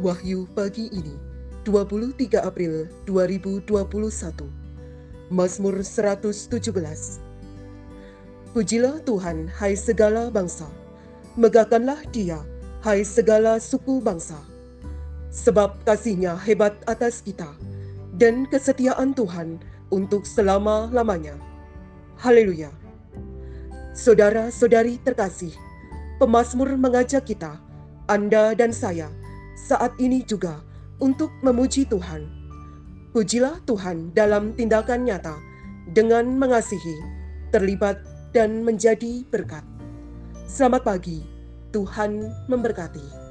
Wahyu pagi ini, 23 April 2021. Mazmur 117. Pujilah Tuhan, hai segala bangsa. Megahkanlah dia, hai segala suku bangsa. Sebab kasihnya hebat atas kita, dan kesetiaan Tuhan untuk selama-lamanya. Haleluya. Saudara-saudari terkasih, pemazmur mengajak kita, Anda dan saya, saat ini juga untuk memuji Tuhan. Pujilah Tuhan dalam tindakan nyata dengan mengasihi, terlibat, dan menjadi berkat. Selamat pagi, Tuhan memberkati.